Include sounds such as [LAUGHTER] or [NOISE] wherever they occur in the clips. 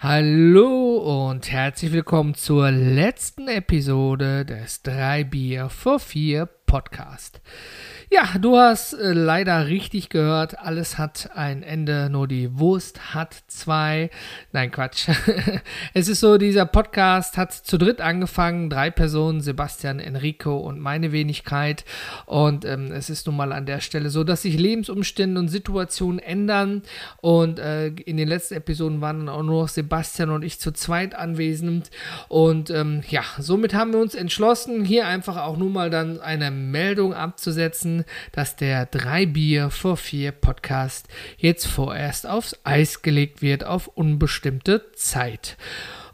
Hallo und herzlich willkommen zur letzten Episode des 3 Bier vor 4 Podcast. Ja, du hast äh, leider richtig gehört, alles hat ein Ende, nur die Wurst hat zwei. Nein, Quatsch. [LAUGHS] es ist so, dieser Podcast hat zu dritt angefangen, drei Personen, Sebastian, Enrico und meine Wenigkeit. Und ähm, es ist nun mal an der Stelle so, dass sich Lebensumstände und Situationen ändern. Und äh, in den letzten Episoden waren auch nur noch Sebastian und ich zu zweit anwesend. Und ähm, ja, somit haben wir uns entschlossen, hier einfach auch nur mal dann eine Meldung abzusetzen dass der 3 Bier vor 4 Podcast jetzt vorerst aufs Eis gelegt wird auf unbestimmte Zeit.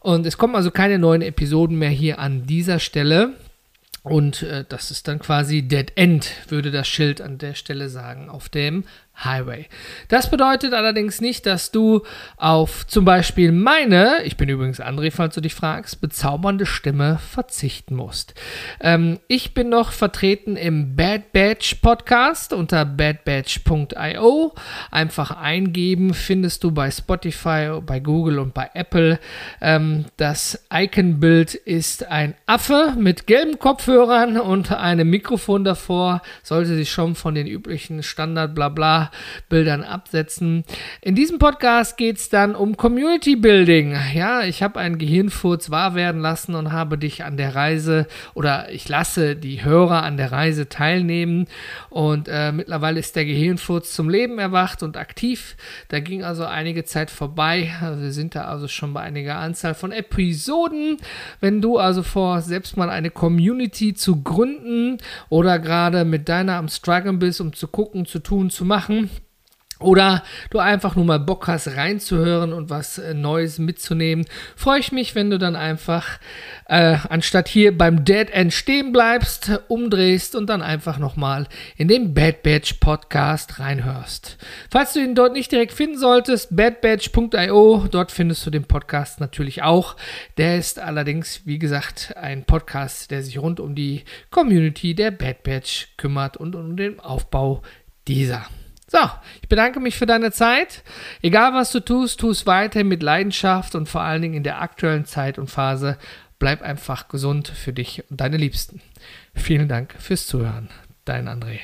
Und es kommen also keine neuen Episoden mehr hier an dieser Stelle. Und äh, das ist dann quasi Dead End, würde das Schild an der Stelle sagen, auf dem Highway. Das bedeutet allerdings nicht, dass du auf zum Beispiel meine, ich bin übrigens André, falls du dich fragst, bezaubernde Stimme verzichten musst. Ähm, ich bin noch vertreten im Bad Badge Podcast unter badbadge.io. Einfach eingeben, findest du bei Spotify, bei Google und bei Apple. Ähm, das Icon-Bild ist ein Affe mit gelben Kopfhörern und einem Mikrofon davor. Sollte sich schon von den üblichen Standard Bildern absetzen. In diesem Podcast geht es dann um Community Building. Ja, ich habe einen Gehirnfurz wahr werden lassen und habe dich an der Reise oder ich lasse die Hörer an der Reise teilnehmen. Und äh, mittlerweile ist der Gehirnfurz zum Leben erwacht und aktiv. Da ging also einige Zeit vorbei. Wir sind da also schon bei einiger Anzahl von Episoden. Wenn du also vor, selbst mal eine Community zu gründen oder gerade mit deiner am Struggle bist, um zu gucken, zu tun, zu machen, machen. Oder du einfach nur mal Bock hast reinzuhören und was äh, Neues mitzunehmen, freue ich mich, wenn du dann einfach äh, anstatt hier beim Dead End stehen bleibst, umdrehst und dann einfach nochmal in den Bad Badge Podcast reinhörst. Falls du ihn dort nicht direkt finden solltest, badbadge.io, dort findest du den Podcast natürlich auch. Der ist allerdings, wie gesagt, ein Podcast, der sich rund um die Community der Bad Badge kümmert und um den Aufbau dieser. So, ich bedanke mich für deine Zeit. Egal was du tust, tu es weiter mit Leidenschaft und vor allen Dingen in der aktuellen Zeit und Phase. Bleib einfach gesund für dich und deine Liebsten. Vielen Dank fürs Zuhören. Dein André.